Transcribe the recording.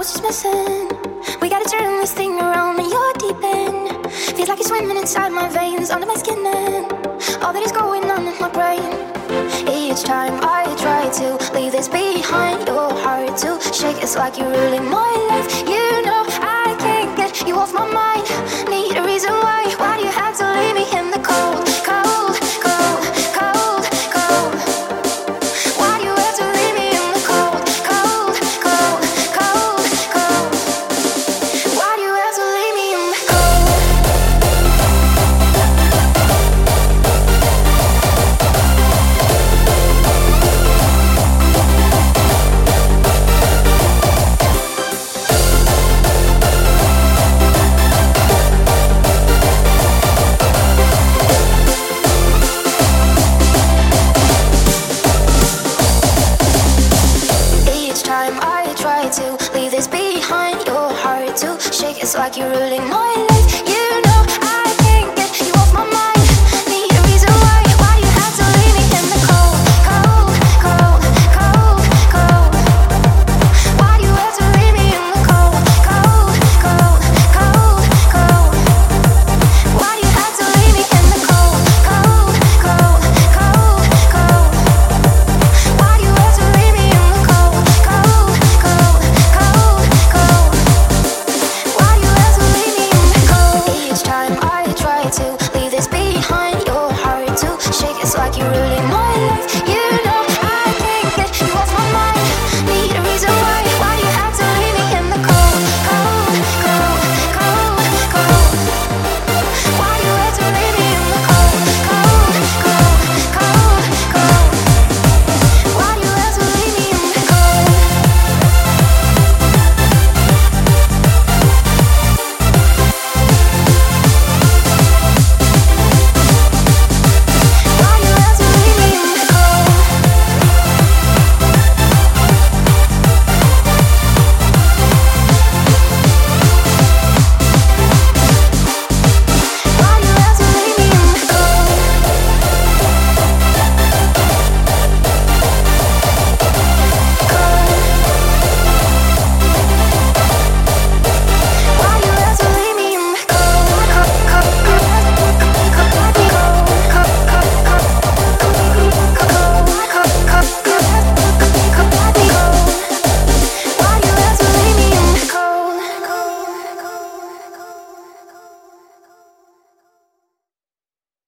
was just missing. We gotta turn this thing around, and you're deep in. Feels like it's swimming inside my veins, under my skin, and all that is going on in my brain. Each time I try to leave this behind, your heart to shake. It's like you're really my life. You know I can't get you off my mind. try to leave this behind. Your heart to shake, it's like you're ruling my life. like you really my life. You